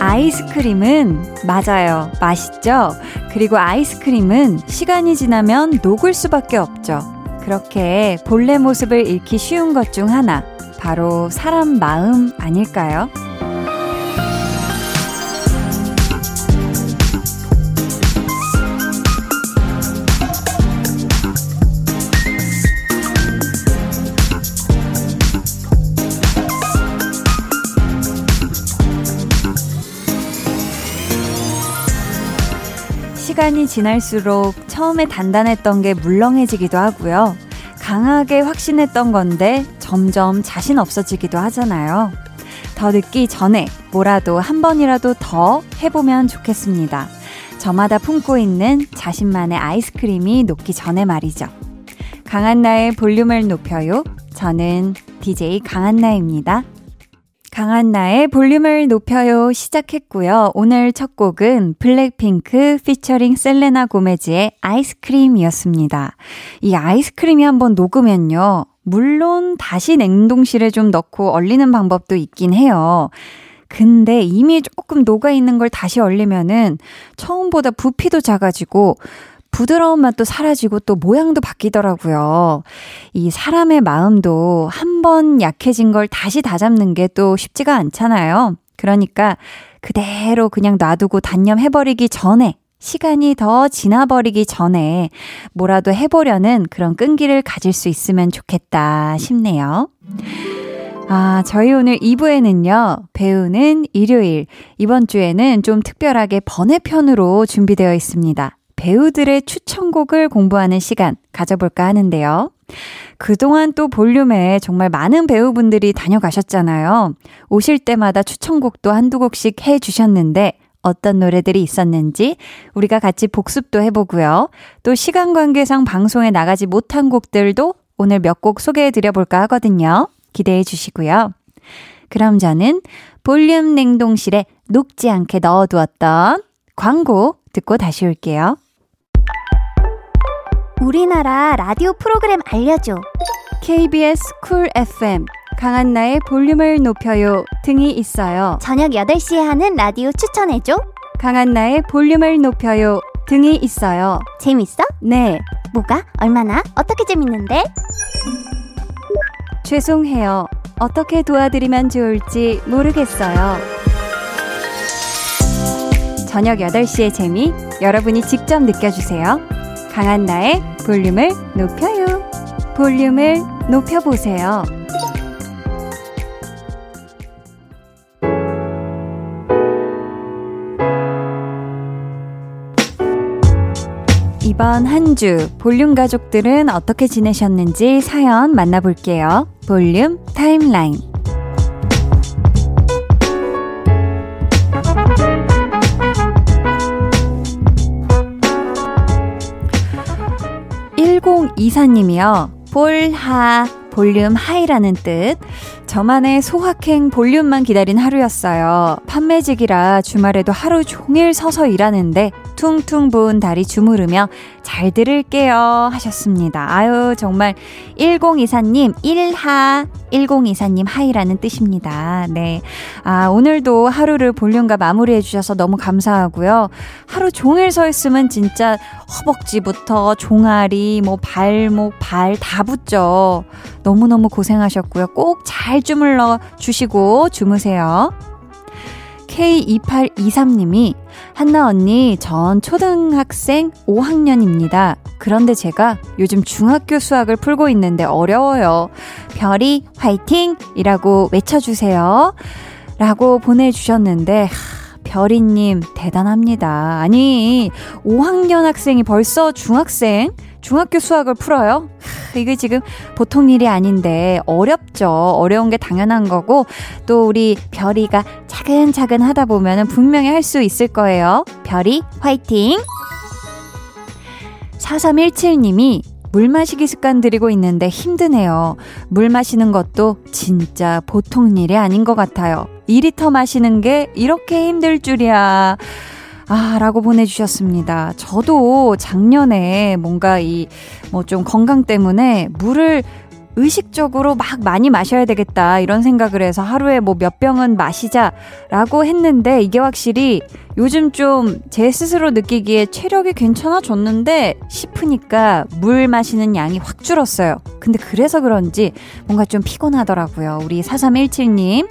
아이스크림은 맞아요. 맛있죠? 그리고 아이스크림은 시간이 지나면 녹을 수밖에 없죠. 그렇게 본래 모습을 잃기 쉬운 것 중 하나. 바로 사람 마음 아닐까요? 시간이 지날수록 처음에 단단했던 게 물렁해지기도 하고요. 강하게 확신했던 건데 점점 자신 없어지기도 하잖아요. 더 늦기 전에 뭐라도 한 번이라도 더 해보면 좋겠습니다. 저마다 품고 있는 자신만의 아이스크림이 녹기 전에 말이죠. 강한나의 볼륨을 높여요. 저는 DJ 강한나입니다. 강한나의 볼륨을 높여요 시작했고요. 오늘 첫 곡은 블랙핑크 피처링 셀레나 고메즈의 아이스크림이었습니다. 이 아이스크림이 한번 녹으면요. 물론 다시 냉동실에 좀 넣고 얼리는 방법도 있긴 해요. 근데 이미 조금 녹아 있는 걸 다시 얼리면은 처음보다 부피도 작아지고 부드러운 맛도 사라지고 또 모양도 바뀌더라고요. 이 사람의 마음도 한 번 약해진 걸 다시 다잡는 게 또 쉽지가 않잖아요. 그러니까 그대로 그냥 놔두고 단념해버리기 전에 시간이 더 지나버리기 전에 뭐라도 해보려는 그런 끈기를 가질 수 있으면 좋겠다 싶네요. 아, 저희 오늘 2부에는요, 배우는 일요일. 이번 주에는 좀 특별하게 번외편으로 준비되어 있습니다. 배우들의 추천곡을 공부하는 시간 가져볼까 하는데요. 그동안 또 볼륨에 정말 많은 배우분들이 다녀가셨잖아요. 오실 때마다 추천곡도 한두 곡씩 해 주셨는데 어떤 노래들이 있었는지 우리가 같이 복습도 해보고요. 또 시간 관계상 방송에 나가지 못한 곡들도 오늘 몇 곡 소개해 드려 볼까 하거든요. 기대해 주시고요. 그럼 저는 볼륨 냉동실에 녹지 않게 넣어두었던 광고 듣고 다시 올게요. 우리나라 라디오 프로그램 알려줘. KBS 쿨 FM 강한나의 볼륨을 높여요 등이 있어요. 저녁 8시에 하는 라디오 추천해줘. 강한나의 볼륨을 높여요 등이 있어요. 재밌어? 네. 뭐가? 얼마나? 어떻게 재밌는데? 죄송해요. 어떻게 도와드리면 좋을지 모르겠어요. 저녁 8시의 재미 여러분이 직접 느껴주세요. 강한나의 볼륨을 높여요. 볼륨을 높여보세요. 이번 한 주 볼륨 가족들은 어떻게 지내셨는지 사연 만나볼게요. 볼륨 타임라인. 1024님이요. 볼하, 볼륨 hi라는 뜻. 저만의 소확행 볼륨만 기다린 하루였어요. 판매직이라 주말에도 하루 종일 서서 일하는데 퉁퉁 부은 다리 주무르며 잘 들을게요 하셨습니다. 아유 정말 1024님 1하 1024님 하이라는 뜻입니다. 네. 아 오늘도 하루를 볼륨과 마무리해 주셔서 너무 감사하고요. 하루 종일 서 있으면 진짜 허벅지부터 종아리 뭐 발목 발 다 붙죠. 너무너무 고생하셨고요. 꼭 잘 주물러 주시고 주무세요. K2823님이 한나 언니, 전 초등학생 5학년입니다. 그런데 제가 요즘 중학교 수학을 풀고 있는데 어려워요. 별이 화이팅! 이라고 외쳐주세요. 라고 보내주셨는데, 하, 별이님, 대단합니다. 아니, 5학년 학생이 벌써 중학생? 중학교 수학을 풀어요? 이게 지금 보통 일이 아닌데 어렵죠. 어려운 게 당연한 거고 또 우리 별이가 차근차근 하다 보면 분명히 할 수 있을 거예요. 별이 화이팅! 4317님이 물 마시기 습관 들이고 있는데 힘드네요. 물 마시는 것도 진짜 보통 일이 아닌 것 같아요. 2리터 마시는 게 이렇게 힘들 줄이야. 아, 라고 보내주셨습니다. 저도 작년에 뭔가 이, 뭐 좀 건강 때문에 물을 의식적으로 막 많이 마셔야 되겠다 이런 생각을 해서 하루에 뭐 몇 병은 마시자라고 했는데 이게 확실히 요즘 좀 제 스스로 느끼기에 체력이 괜찮아졌는데 싶으니까 물 마시는 양이 확 줄었어요. 근데 그래서 그런지 뭔가 좀 피곤하더라고요. 우리 4317님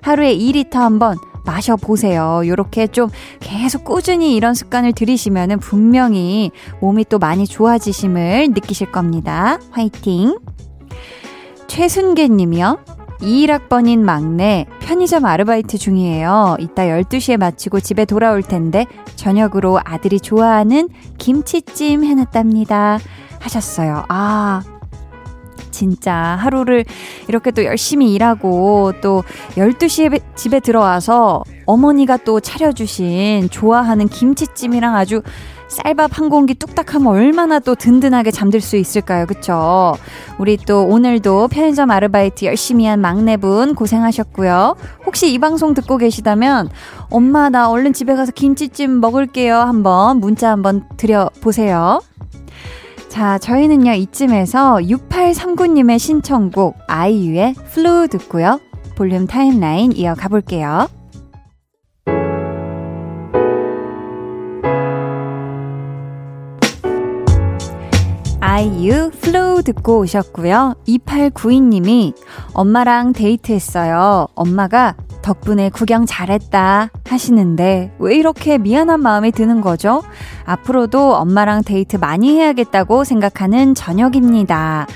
하루에 2리터 한번 마셔보세요. 요렇게 좀 계속 꾸준히 이런 습관을 들이시면은 분명히 몸이 또 많이 좋아지심을 느끼실 겁니다. 화이팅! 최순계 님이요. 21학번인 막내 편의점 아르바이트 중이에요. 이따 12시에 마치고 집에 돌아올 텐데 저녁으로 아들이 좋아하는 김치찜 해놨답니다. 하셨어요. 아, 진짜 하루를 이렇게 또 열심히 일하고 또 12시에 집에 들어와서 어머니가 또 차려주신 좋아하는 김치찜이랑 아주 쌀밥 한 공기 뚝딱 하면 얼마나 또 든든하게 잠들 수 있을까요? 그쵸? 우리 또 오늘도 편의점 아르바이트 열심히 한 막내분 고생하셨고요. 혹시 이 방송 듣고 계시다면 엄마 나 얼른 집에 가서 김치찜 먹을게요. 한번 문자 한번 드려보세요. 자, 저희는요, 이쯤에서 6839님의 신청곡 아이유의 Flu 듣고요. 볼륨 타임라인 이어가 볼게요. 아이유 Flu 듣고 오셨고요. 2892님이 엄마랑 데이트했어요. 엄마가 덕분에 구경 잘했다 하시는데 왜 이렇게 미안한 마음이 드는 거죠? 앞으로도 엄마랑 데이트 많이 해야겠다고 생각하는 저녁입니다.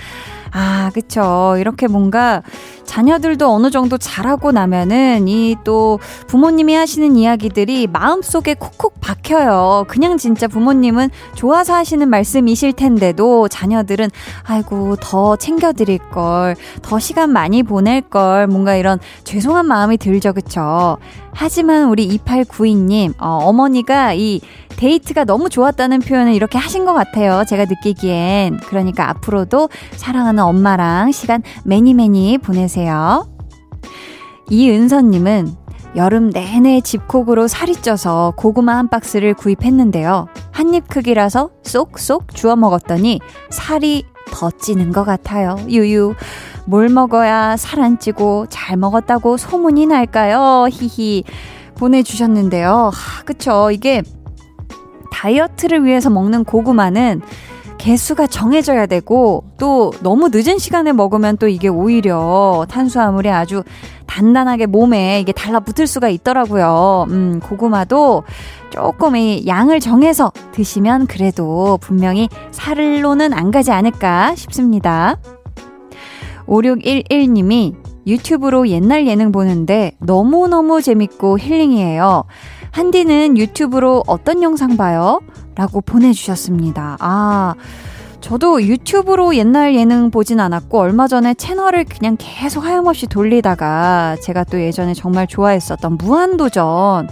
아, 그쵸. 이렇게 뭔가 자녀들도 어느 정도 자라고 나면은 이 또 부모님이 하시는 이야기들이 마음속에 콕콕 박혀요. 그냥 진짜 부모님은 좋아서 하시는 말씀이실 텐데도 자녀들은 아이고 더 챙겨드릴 걸, 더 시간 많이 보낼 걸 뭔가 이런 죄송한 마음이 들죠, 그쵸? 하지만 우리 2892님, 어, 어머니가 이 데이트가 너무 좋았다는 표현을 이렇게 하신 것 같아요. 제가 느끼기엔. 그러니까 앞으로도 사랑하는 엄마랑 시간 매니 매니 보내세요. 이은서님은 여름 내내 집콕으로 살이 쪄서 고구마 한 박스를 구입했는데요. 한 입 크기라서 쏙쏙 주워 먹었더니 살이 더 찌는 것 같아요. 유유. 뭘 먹어야 살 안 찌고 잘 먹었다고 소문이 날까요? 히히. 보내주셨는데요. 하, 그쵸. 이게 다이어트를 위해서 먹는 고구마는 개수가 정해져야 되고 또 너무 늦은 시간에 먹으면 또 이게 오히려 탄수화물이 아주 단단하게 몸에 이게 달라붙을 수가 있더라고요. 음, 고구마도 조금 이 양을 정해서 드시면 그래도 분명히 살로는 안 가지 않을까 싶습니다. 5611님이 유튜브로 옛날 예능 보는데 너무너무 재밌고 힐링이에요. 한디는 유튜브로 어떤 영상 봐요? 라고 보내주셨습니다. 아, 저도 유튜브로 옛날 예능 보진 않았고, 얼마 전에 채널을 그냥 계속 하염없이 돌리다가, 제가 또 예전에 정말 좋아했었던 무한도전.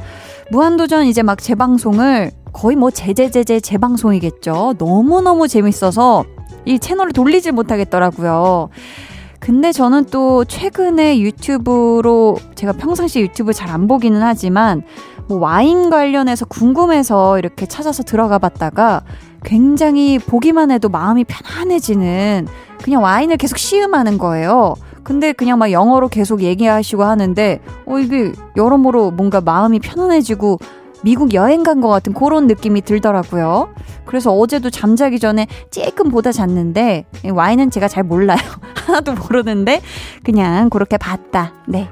무한도전 이제 막 재방송을 거의 뭐 제제제제 재방송이겠죠. 너무너무 재밌어서 이 채널을 돌리질 못하겠더라고요. 근데 저는 또 최근에 유튜브로 제가 평상시 유튜브 잘 안 보기는 하지만 뭐 와인 관련해서 궁금해서 이렇게 찾아서 들어가 봤다가 굉장히 보기만 해도 마음이 편안해지는 그냥 와인을 계속 시음하는 거예요. 근데 그냥 막 영어로 계속 얘기하시고 하는데 어 이게 여러모로 뭔가 마음이 편안해지고 미국 여행 간 것 같은 그런 느낌이 들더라고요. 그래서 어제도 잠자기 전에 찔끔 보다 잤는데 와인은 제가 잘 몰라요. 하나도 모르는데 그냥 그렇게 봤다. 네.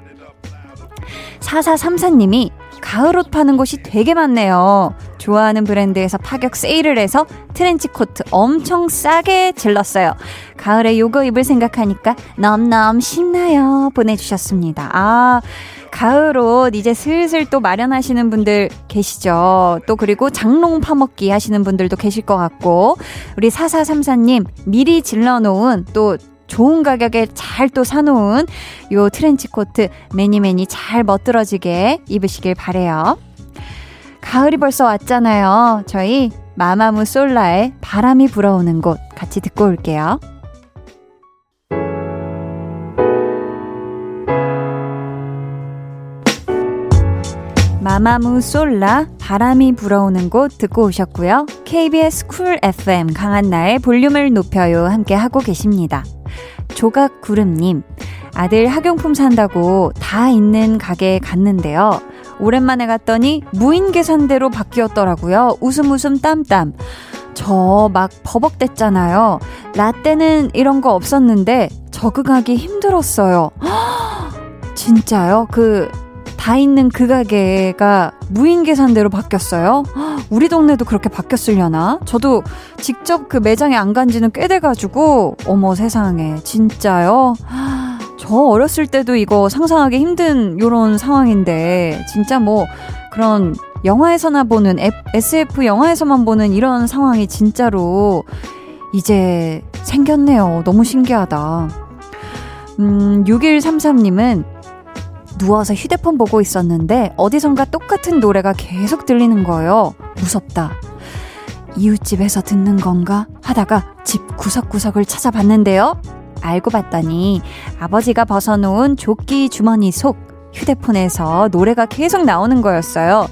4434님이 가을 옷 파는 곳이 되게 많네요. 좋아하는 브랜드에서 파격 세일을 해서 트렌치 코트 엄청 싸게 질렀어요. 가을에 요거 입을 생각하니까 넘넘 신나요. 보내주셨습니다. 아, 가을 옷 이제 슬슬 또 마련하시는 분들 계시죠. 또 그리고 장롱 파먹기 하시는 분들도 계실 것 같고, 우리 4434님 미리 질러놓은 또 좋은 가격에 잘 또 사놓은 요 트렌치 코트 매니매니 잘 멋들어지게 입으시길 바래요. 가을이 벌써 왔잖아요. 저희 마마무 솔라의 바람이 불어오는 곳 같이 듣고 올게요. 마마무 솔라 바람이 불어오는 곳 듣고 오셨고요. KBS 쿨 FM 강한나의 볼륨을 높여요 함께 하고 계십니다. 조각구름님 아들 학용품 산다고 다 있는 가게에 갔는데요. 오랜만에 갔더니 무인 계산대로 바뀌었더라고요. 웃음 웃음 땀땀. 저 막 버벅댔잖아요. 라떼는 이런 거 없었는데 적응하기 힘들었어요. 진짜요? 그, 다 있는 그 가게가 무인 계산대로 바뀌었어요? 우리 동네도 그렇게 바뀌었으려나? 저도 직접 그 매장에 안 간 지는 꽤 돼가지고, 어머 세상에, 진짜요? 저 어렸을 때도 이거 상상하기 힘든 요런 상황인데, 진짜 뭐, 그런 영화에서나 보는 SF 영화에서만 보는 이런 상황이 진짜로 이제 생겼네요. 너무 신기하다. 음, 6133님은 누워서 휴대폰 보고 있었는데 어디선가 똑같은 노래가 계속 들리는 거예요. 무섭다. 이웃집에서 듣는 건가 하다가 집 구석구석을 찾아봤는데요. 알고 봤더니 아버지가 벗어놓은 조끼 주머니 속 휴대폰에서 노래가 계속 나오는 거였어요.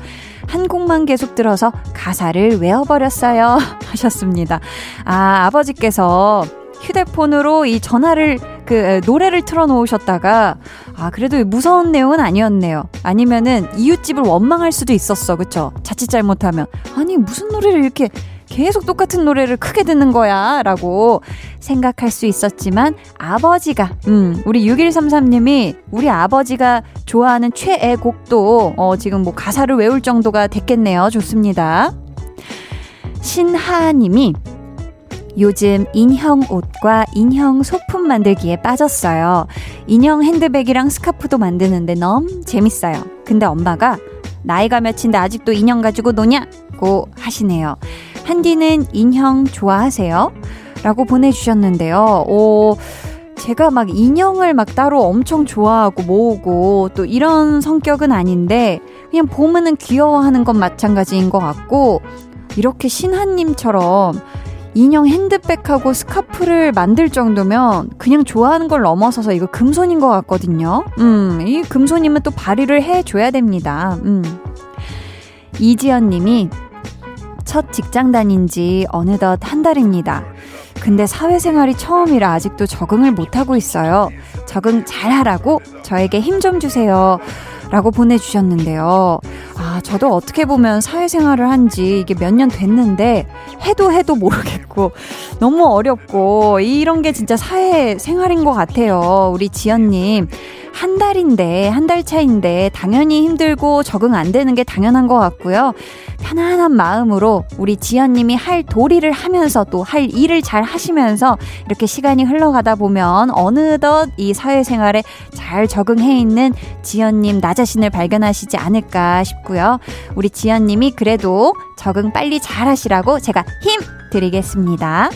한 곡만 계속 들어서 가사를 외워버렸어요. 하셨습니다. 아, 아버지께서 휴대폰으로 이 전화를 그 노래를 틀어놓으셨다가 아 그래도 무서운 내용은 아니었네요. 아니면은 이웃집을 원망할 수도 있었어, 그쵸? 자칫 잘못하면. 아니 무슨 노래를 이렇게 계속 똑같은 노래를 크게 듣는 거야? 라고 생각할 수 있었지만 아버지가 음 우리 6133님이 우리 아버지가 좋아하는 최애 곡도 어 지금 뭐 가사를 외울 정도가 됐겠네요. 좋습니다. 신하님이 요즘 인형 옷과 인형 소품 만들기에 빠졌어요. 인형 핸드백이랑 스카프도 만드는데 너무 재밌어요. 근데 엄마가 나이가 몇인데 아직도 인형 가지고 노냐고 하시네요. 한디는 인형 좋아하세요? 라고 보내주셨는데요. 오, 제가 막 인형을 막 따로 엄청 좋아하고 모으고 또 이런 성격은 아닌데 그냥 보면은 귀여워하는 건 마찬가지인 것 같고 이렇게 신하님처럼 인형 핸드백하고 스카프를 만들 정도면 그냥 좋아하는 걸 넘어서서 이거 금손인 것 같거든요. 음, 이 금손이면 또 발휘를 해줘야 됩니다. 음. 이지연 님이 첫 직장 다닌 지 어느덧 한 달입니다. 근데 사회생활이 처음이라 아직도 적응을 못하고 있어요. 적응 잘 하라고 저에게 힘 좀 주세요. 라고 보내주셨는데요. 아, 저도 어떻게 보면 사회생활을 한 지 이게 몇 년 됐는데, 해도 해도 모르겠고, 너무 어렵고, 이런 게 진짜 사회생활인 것 같아요. 우리 지연님. 한 달인데, 한 달 차인데, 당연히 힘들고 적응 안 되는 게 당연한 것 같고요. 편안한 마음으로 우리 지연님이 할 도리를 하면서 또 할 일을 잘 하시면서 이렇게 시간이 흘러가다 보면 어느덧 이 사회생활에 잘 적응해 있는 지연님 나 자신을 발견하시지 않을까 싶고요. 우리 지연님이 그래도 적응 빨리 잘 하시라고 제가 힘 드리겠습니다.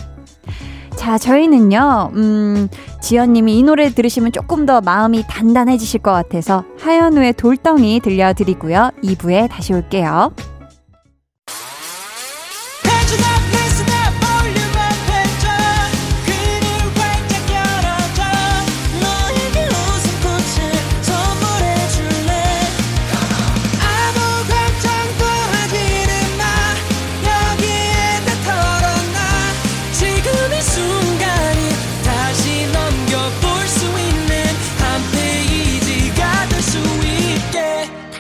자, 저희는요, 음, 지연님이 이 노래 들으시면 조금 더 마음이 단단해지실 것 같아서 하현우의 돌덩이 들려드리고요. 2부에 다시 올게요.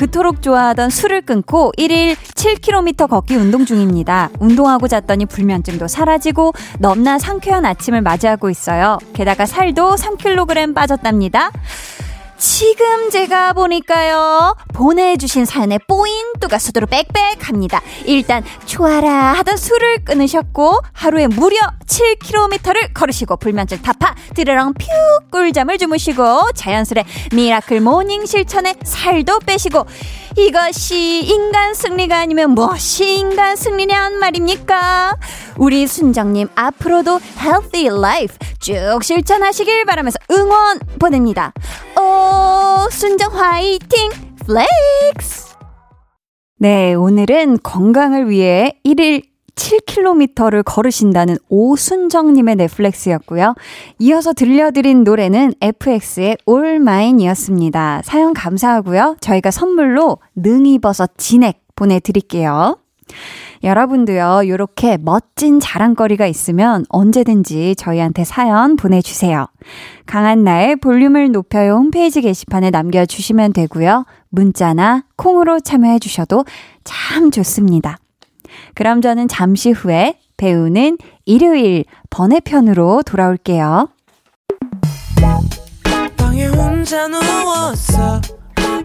그토록 좋아하던 술을 끊고 1일 7km 걷기 운동 중입니다. 운동하고 잤더니 불면증도 사라지고 넘나 상쾌한 아침을 맞이하고 있어요. 게다가 살도 3kg 빠졌답니다. 지금 제가 보니까요. 보내주신 사연에 포인트가 수두로 빽빽합니다. 일단 좋아라 하던 술을 끊으셨고 하루에 무려 7km를 걸으시고 불면증 타파 드르렁 퓨 꿀잠을 주무시고 자연스레 miracle morning 실천에 살도 빼시고 이것이 인간 승리가 아니면 무엇이 인간 승리냔 말입니까? 우리 순정님 앞으로도 healthy life 쭉 실천하시길 바라면서 응원 보냅니다. 오 순정 화이팅 flex 네 오늘은 건강을 위해 1일 7km를 걸으신다는 오순정님의 내 flex였고요. 이어서 들려드린 노래는 FX의 All Mine이었습니다. 사연 감사하고요. 저희가 선물로 능이버섯 진액 보내드릴게요. 여러분도요, 이렇게 멋진 자랑거리가 있으면 언제든지 저희한테 사연 보내주세요. 강한 나의 볼륨을 높여요 홈페이지 게시판에 남겨주시면 되고요. 문자나 콩으로 참여해주셔도 참 좋습니다. 그럼 저는 잠시 후에 배우는 일요일 번외편으로 돌아올게요.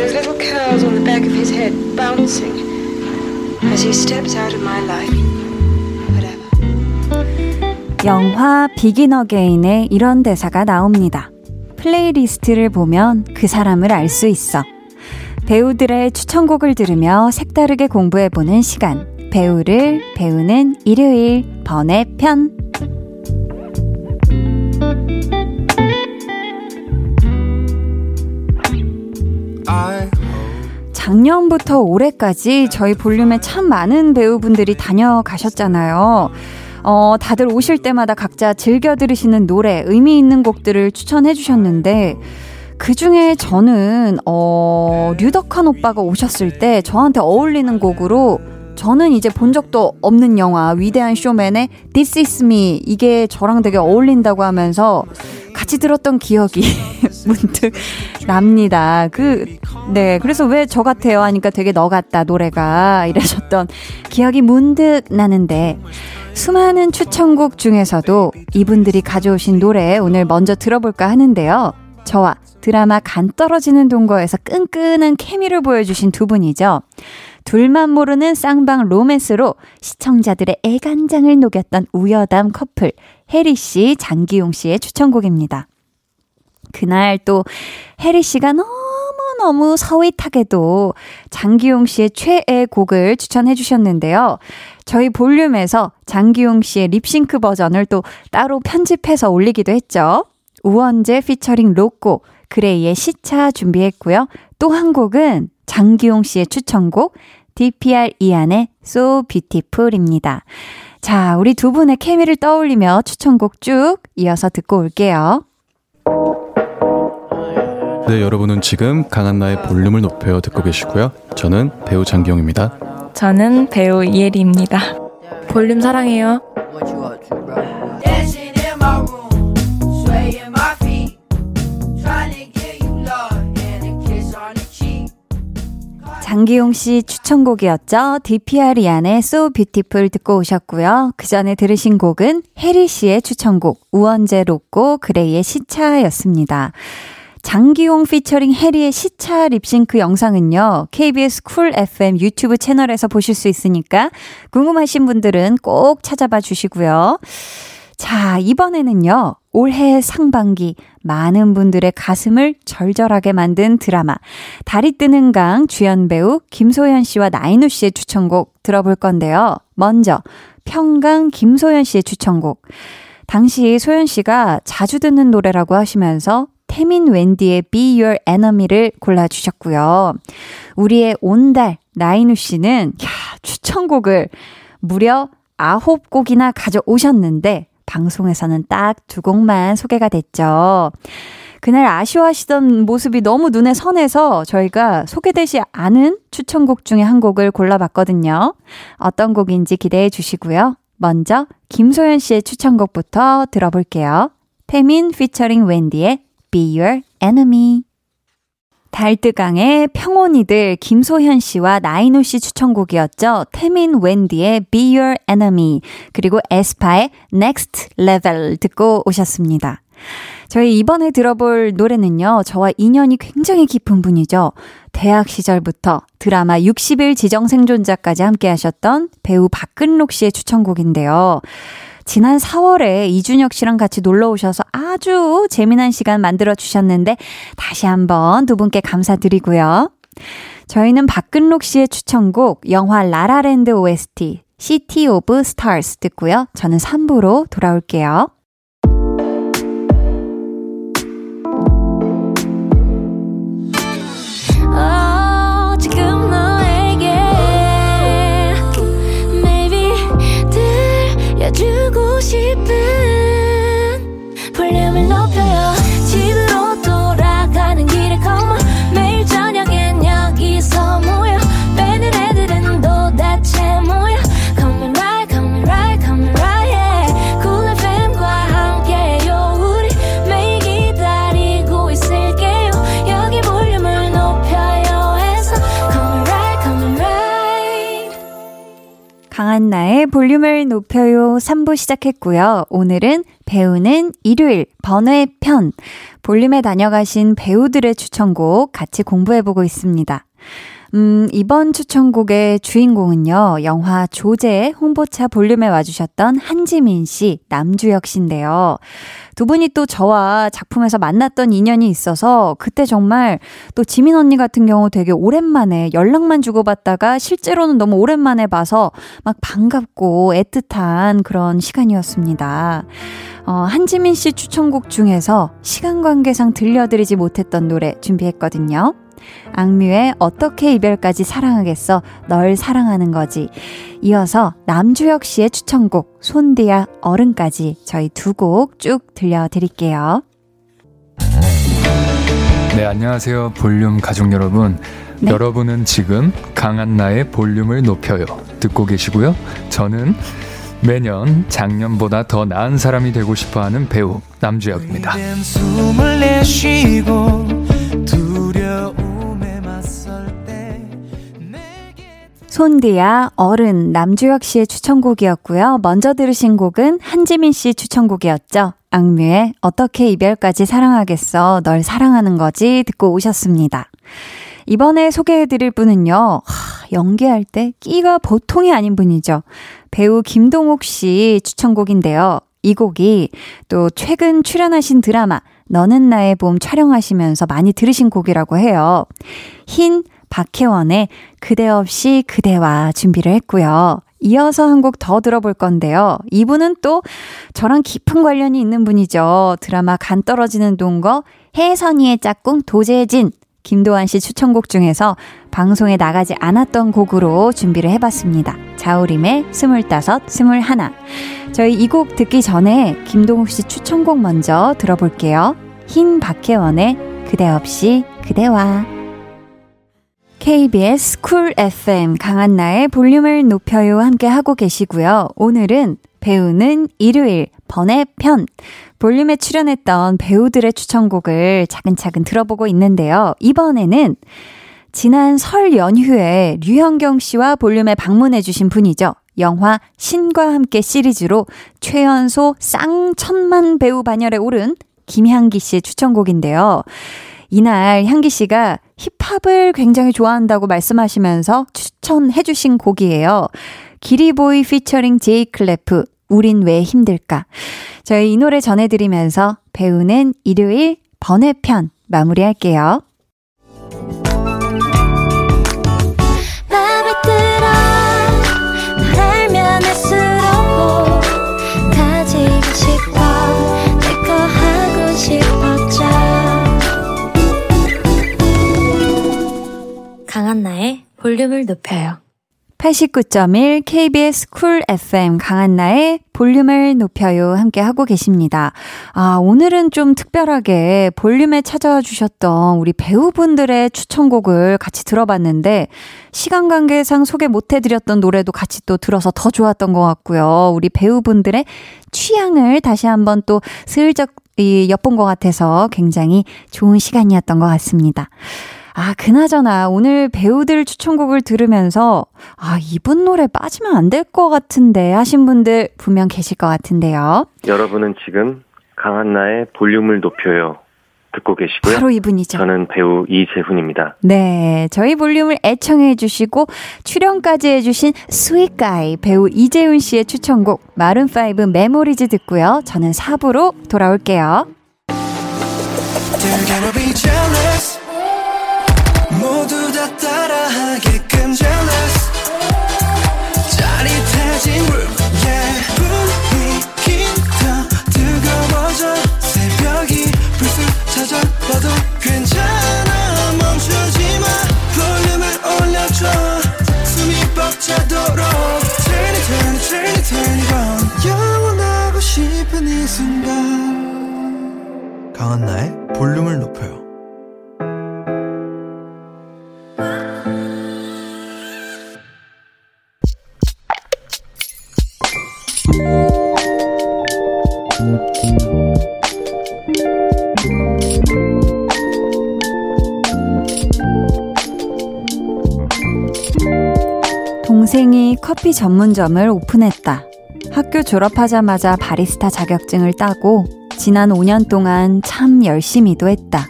Those little curls on the back of his head bouncing as he steps out of my life. 영화 Begin Again에 이런 대사가 나옵니다. playlist를 보면 그 사람을 알 수 있어. 배우들의 추천곡을 들으며 색다르게 공부해보는 시간. 배우를 배우는 일요일 번외 편 작년부터 올해까지 저희 볼륨에 참 많은 배우분들이 다녀가셨잖아요. 어, 다들 오실 때마다 각자 즐겨 들으시는 노래, 의미 있는 곡들을 추천해 주셨는데, 그 중에 저는, 어, 류덕한 오빠가 오셨을 때 저한테 어울리는 곡으로 저는 이제 본 적도 없는 영화 위대한 쇼맨의 This Is Me 이게 저랑 되게 어울린다고 하면서 같이 들었던 기억이 문득 납니다. 그, 네. 그래서 왜 저 같아요? 하니까 되게 너 같다, 노래가. 이러셨던 기억이 문득 나는데, 수많은 추천곡 중에서도 이분들이 가져오신 노래 오늘 먼저 들어볼까 하는데요. 저와 드라마 간 떨어지는 동거에서 끈끈한 케미를 보여주신 두 분이죠. 둘만 모르는 쌍방 로맨스로 시청자들의 애간장을 녹였던 우여담 커플 해리 씨, 장기용 씨의 추천곡입니다. 그날 또 해리 씨가 너무너무 서윗하게도 장기용 씨의 최애 곡을 추천해 주셨는데요. 저희 볼륨에서 장기용 씨의 립싱크 버전을 또 따로 편집해서 올리기도 했죠. 우원재 피처링 로꼬, 그레이의 시차 준비했고요. 또 한 곡은 장기용 씨의 추천곡 DPR 이안의 So Beautiful입니다. 자, 우리 두 분의 케미를 떠올리며 추천곡 쭉 이어서 듣고 올게요. 네, 여러분은 지금 강한나의 볼륨을 높여 듣고 계시고요. 저는 배우 장기용입니다. 저는 배우 이혜리입니다. 볼륨 사랑해요. 장기용 씨 추천곡이었죠. DPR IAN의 So Beautiful 듣고 오셨고요. 그 전에 들으신 곡은 혜리 씨의 추천곡 우원재 로꼬 그레이의 시차였습니다. 장기용 피처링 해리의 시차 립싱크 영상은요, KBS Cool FM 유튜브 채널에서 보실 수 있으니까 궁금하신 분들은 꼭 찾아봐 주시고요. 자, 이번에는요, 올해 상반기 많은 분들의 가슴을 절절하게 만든 드라마 달이 뜨는 강 주연 배우 김소연 씨와 나인우 씨의 추천곡 들어볼 건데요. 먼저 평강 김소연 씨의 추천곡. 당시 소연 씨가 자주 듣는 노래라고 하시면서 태민 웬디의 Be Your Enemy를 골라주셨고요. 우리의 온달 나인우 씨는 야, 추천곡을 무려 아홉 곡이나 가져오셨는데 방송에서는 딱 두 곡만 소개가 됐죠. 그날 아쉬워하시던 모습이 너무 눈에 선해서 저희가 소개되지 않은 추천곡 중에 한 곡을 골라봤거든요. 어떤 곡인지 기대해 주시고요. 먼저 김소연 씨의 추천곡부터 들어볼게요. 태민 피처링 웬디의 Be Your Enemy. 달뜨강의 평온이들 김소현 씨와 나인우 씨 추천곡이었죠. 태민 웬디의 Be Your Enemy 그리고 에스파의 Next Level 듣고 오셨습니다. 저희 이번에 들어볼 노래는요, 저와 인연이 굉장히 깊은 분이죠. 대학 시절부터 드라마 60일 지정생존자까지 함께 하셨던 배우 박근록 씨의 추천곡인데요. 지난 4월에 이준혁 씨랑 같이 놀러 오셔서 아주 재미난 시간 만들어 주셨는데 다시 한번 두 분께 감사드리고요. 저희는 박근록 씨의 추천곡 영화 La La Land OST City of Stars 듣고요. 저는 3부로 돌아올게요. 강한나의 볼륨을 높여요 3부 시작했고요. 오늘은 배우는 일요일 번외 편 볼륨에 다녀가신 배우들의 추천곡 같이 공부해보고 있습니다. 음, 이번 추천곡의 주인공은요, 영화 조제 홍보차 볼륨에 와주셨던 한지민 씨, 남주혁 씨인데요. 두 분이 또 저와 작품에서 만났던 인연이 있어서 그때 정말 또 지민 언니 같은 경우 되게 오랜만에 연락만 주고받다가 실제로는 너무 오랜만에 봐서 막 반갑고 애틋한 그런 시간이었습니다. 어, 한지민 씨 추천곡 중에서 시간 관계상 들려드리지 못했던 노래 준비했거든요. 악뮤의 어떻게 이별까지 사랑하겠어 널 사랑하는 거지 이어서 남주혁 씨의 추천곡 손디아 어른까지 저희 두 곡 쭉 들려드릴게요. 네 안녕하세요 볼륨 가족 여러분 네. 여러분은 지금 강한나의 볼륨을 높여요 듣고 계시고요 저는 매년 작년보다 더 나은 사람이 되고 싶어하는 배우 남주혁입니다. 손디아 어른 남주혁 씨의 추천곡이었고요. 먼저 들으신 곡은 한지민 씨 추천곡이었죠. 악뮤의 어떻게 이별까지 사랑하겠어 널 사랑하는 거지 듣고 오셨습니다. 이번에 소개해드릴 분은요, 하, 연기할 때 끼가 보통이 아닌 분이죠. 배우 김동욱 씨 추천곡인데요. 이 곡이 또 최근 출연하신 드라마 너는 나의 봄 촬영하시면서 많이 들으신 곡이라고 해요. 흰 박혜원의 그대 없이 그대와 준비를 했고요. 이어서 한 곡 더 들어볼 건데요. 이분은 또 저랑 깊은 관련이 있는 분이죠. 드라마 간 떨어지는 동거 혜선이의 짝꿍 도재진 김도완 씨 추천곡 중에서 방송에 나가지 않았던 곡으로 준비를 해봤습니다. 자우림의 스물다섯, 스물하나. 저희 이 곡 듣기 전에 김동욱 씨 추천곡 먼저 들어볼게요. HYNN 박혜원의 그대 없이 그대와. KBS Cool FM 강한나의 볼륨을 높여요 함께 하고 계시고요. 오늘은 배우는 일요일 번외 편 볼륨에 출연했던 배우들의 추천곡을 차근차근 들어보고 있는데요. 이번에는 지난 설 연휴에 류현경 씨와 볼륨에 방문해 주신 분이죠. 영화 신과 함께 시리즈로 최연소 쌍천만 배우 반열에 오른 김향기 씨의 추천곡인데요. 이날 향기 씨가 힙합을 굉장히 좋아한다고 말씀하시면서 추천해주신 곡이에요. 기리보이 featuring Jclef, 우린 왜 힘들까? 저희 이 노래 전해드리면서 배우는 일요일 번외편 마무리할게요. 강한나의 볼륨을 높여요. 89.1 KBS 쿨 FM 강한나의 볼륨을 높여요 함께 하고 계십니다. 아, 오늘은 좀 특별하게 볼륨에 찾아와 주셨던 우리 배우분들의 추천곡을 같이 들어봤는데 시간 관계상 소개 못 해드렸던 노래도 같이 또 들어서 더 좋았던 것 같고요. 우리 배우분들의 취향을 다시 한번 또 슬쩍 이 엿본 것 같아서 굉장히 좋은 시간이었던 것 같습니다. 아, 그나저나 오늘 배우들 추천곡을 들으면서 아, 이분 노래 빠지면 안 될 것 같은데 하신 분들 분명 계실 것 같은데요. 여러분은 지금 강한나의 볼륨을 높여요. 듣고 계시고요. 바로 이분이죠. 저는 배우 이제훈입니다. 네, 저희 볼륨을 애청해 주시고 출연까지 해주신 sweet guy 배우 이제훈 씨의 추천곡 Maroon 5 Memories 듣고요. 저는 4부로 돌아올게요. 모두 다 따라하게 전문점을 오픈했다. 학교 졸업하자마자 바리스타 자격증을 따고 지난 5년 동안 참 열심히도 했다.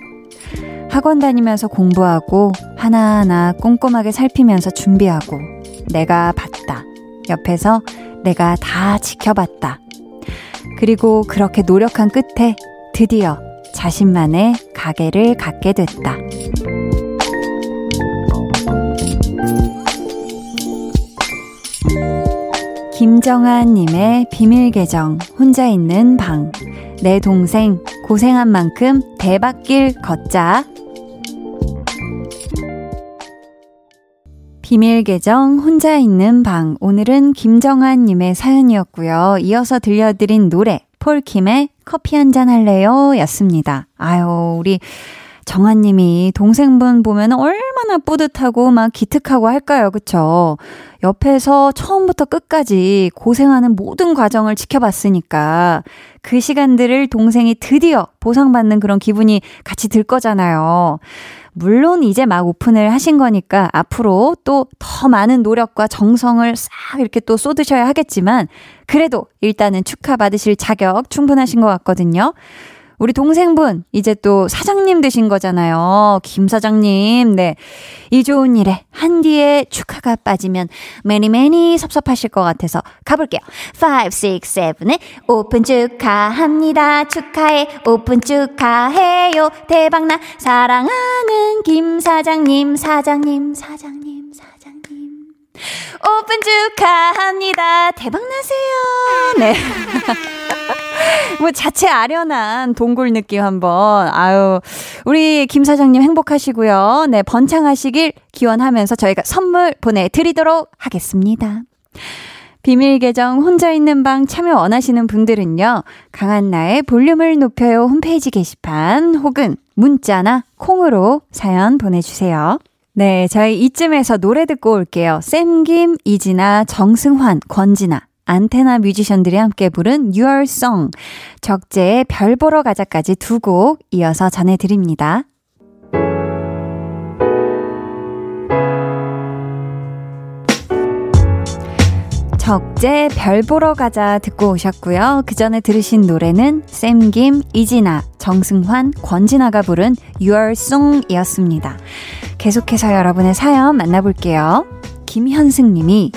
학원 다니면서 공부하고 하나하나 꼼꼼하게 살피면서 준비하고 내가 봤다. 옆에서 내가 다 지켜봤다. 그리고 그렇게 노력한 끝에 드디어 자신만의 가게를 갖게 됐다. 김정아님의 비밀 계정, 혼자 있는 방. 내 동생, 고생한 만큼 대박길 걷자. 비밀 계정, 혼자 있는 방. 오늘은 김정아님의 사연이었고요. 이어서 들려드린 노래, 폴킴의 커피 한 잔 할래요? 였습니다. 아유, 우리 정아님이 동생분 보면 얼마나 뿌듯하고 막 기특하고 할까요? 그쵸? 옆에서 처음부터 끝까지 고생하는 모든 과정을 지켜봤으니까 그 시간들을 동생이 드디어 보상받는 그런 기분이 같이 들 거잖아요. 물론 이제 막 오픈을 하신 거니까 앞으로 또 더 많은 노력과 정성을 싹 이렇게 또 쏟으셔야 하겠지만 그래도 일단은 축하받으실 자격 충분하신 것 같거든요. 우리 동생분, 이제 또 사장님 되신 거잖아요. 김 사장님, 네. 이 좋은 일에 한디의 축하가 빠지면 many many 섭섭하실 것 같아서 가볼게요. 5, 6, 7에 오픈 축하합니다. 축하해, 오픈 축하해요. 대박나, 사랑하는 김 사장님, 사장님, 사장님. 오픈 축하합니다. 대박나세요. 네. 뭐 자체 아련한 동굴 느낌 한번. 아유, 우리 김 사장님 행복하시고요. 네, 번창하시길 기원하면서 저희가 선물 보내드리도록 하겠습니다. 비밀 계정 혼자 있는 방 참여 원하시는 분들은요. 강한 나의 볼륨을 높여요 홈페이지 게시판 혹은 문자나 콩으로 사연 보내주세요. 네, 저희 이쯤에서 노래 듣고 올게요. 쌤김, 이진아, 정승환, 권진아. 안테나 뮤지션들이 함께 부른 Your Song, 적재의 별 보러 가자까지 두 곡 이어서 전해드립니다. 적재 별 보러 가자 듣고 오셨고요. 그 전에 들으신 노래는 샘김, 이진아, 정승환, 권진아가 부른 Your Song 이었습니다. 계속해서 여러분의 사연 만나볼게요. 김현승 님이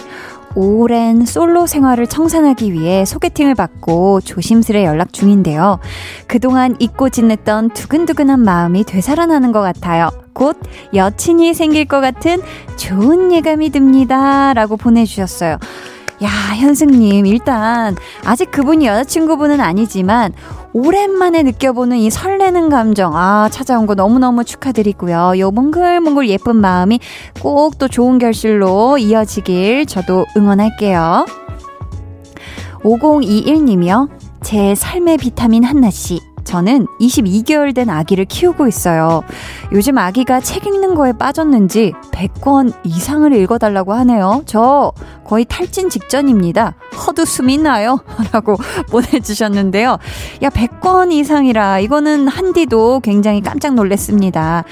오랜 솔로 생활을 청산하기 위해 소개팅을 받고 조심스레 연락 중인데요. 그동안 잊고 지냈던 두근두근한 마음이 되살아나는 것 같아요. 곧 여친이 생길 것 같은 좋은 예감이 듭니다. 라고 보내주셨어요. 야, 현승님, 일단, 아직 그분이 여자친구분은 아니지만, 오랜만에 느껴보는 이 설레는 감정, 아, 찾아온 거 너무너무 축하드리고요. 요 몽글몽글 예쁜 마음이 꼭 또 좋은 결실로 이어지길 저도 응원할게요. 5021님이요. 제 삶의 비타민 한나씨. 저는 22개월 된 아기를 키우고 있어요. 요즘 아기가 책 읽는 거에 빠졌는지 100권 이상을 읽어달라고 하네요. 저 거의 탈진 직전입니다. 헛웃음이 나요. 라고 보내주셨는데요. 야, 100권 이상이라 이거는 한디도 굉장히 깜짝 놀랐습니다.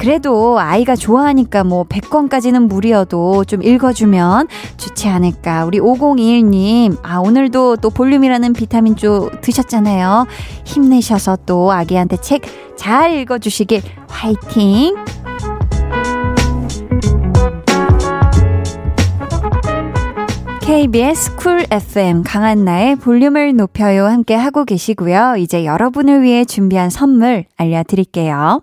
그래도 아이가 좋아하니까 뭐 100권까지는 무리여도 좀 읽어주면 좋지 않을까. 우리 5021님, 아, 오늘도 또 볼륨이라는 비타민 쪽 드셨잖아요. 힘내셔서 또 아기한테 책 잘 읽어주시길 화이팅! KBS Cool FM 강한나의 볼륨을 높여요 함께 하고 계시고요. 이제 여러분을 위해 준비한 선물 알려드릴게요.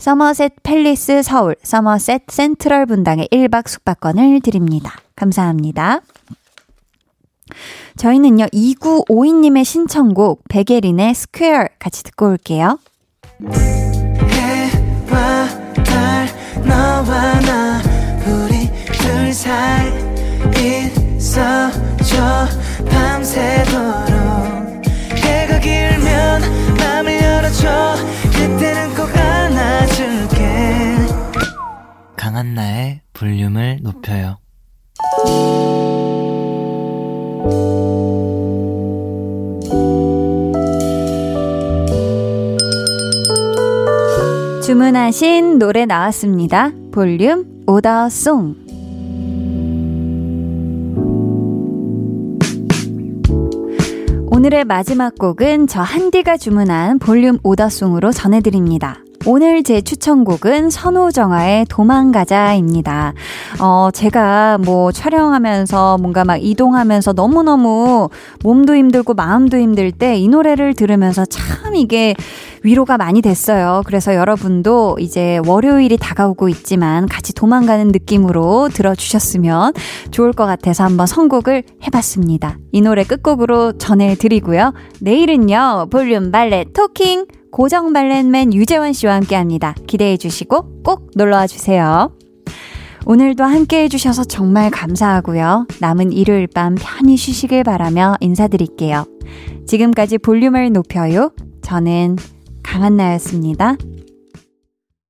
서머셋 팰리스 서울, 서머셋 센트럴 분당의 1박 숙박권을 드립니다. 감사합니다. 저희는요, 2952님의 신청곡, 백예린의 Square 같이 듣고 올게요. 있어줘, 밤새도록. 해가 길면 맘을 열어줘, 그때는 강한나의 볼륨을 높여요 주문하신 노래 나왔습니다. 볼륨 오더송 오늘의 마지막 곡은 저 한디가 주문한 볼륨 오더송으로 전해드립니다. 오늘 제 추천곡은 선우정아의 도망가자입니다. 어, 제가 뭐 촬영하면서 뭔가 막 이동하면서 너무너무 몸도 힘들고 마음도 힘들 때 이 노래를 들으면서 참 이게 위로가 많이 됐어요. 그래서 여러분도 이제 월요일이 다가오고 있지만 같이 도망가는 느낌으로 들어주셨으면 좋을 것 같아서 한번 선곡을 해봤습니다. 이 노래 끝곡으로 전해드리고요. 내일은요, 볼륨 발레 토킹! 고정 발렌맨 유재원 씨와 함께 합니다. 기대해 주시고 꼭 놀러와 주세요. 오늘도 함께 해주셔서 정말 감사하고요. 남은 일요일 밤 편히 쉬시길 바라며 인사드릴게요. 지금까지 볼륨을 높여요. 저는 강한나였습니다.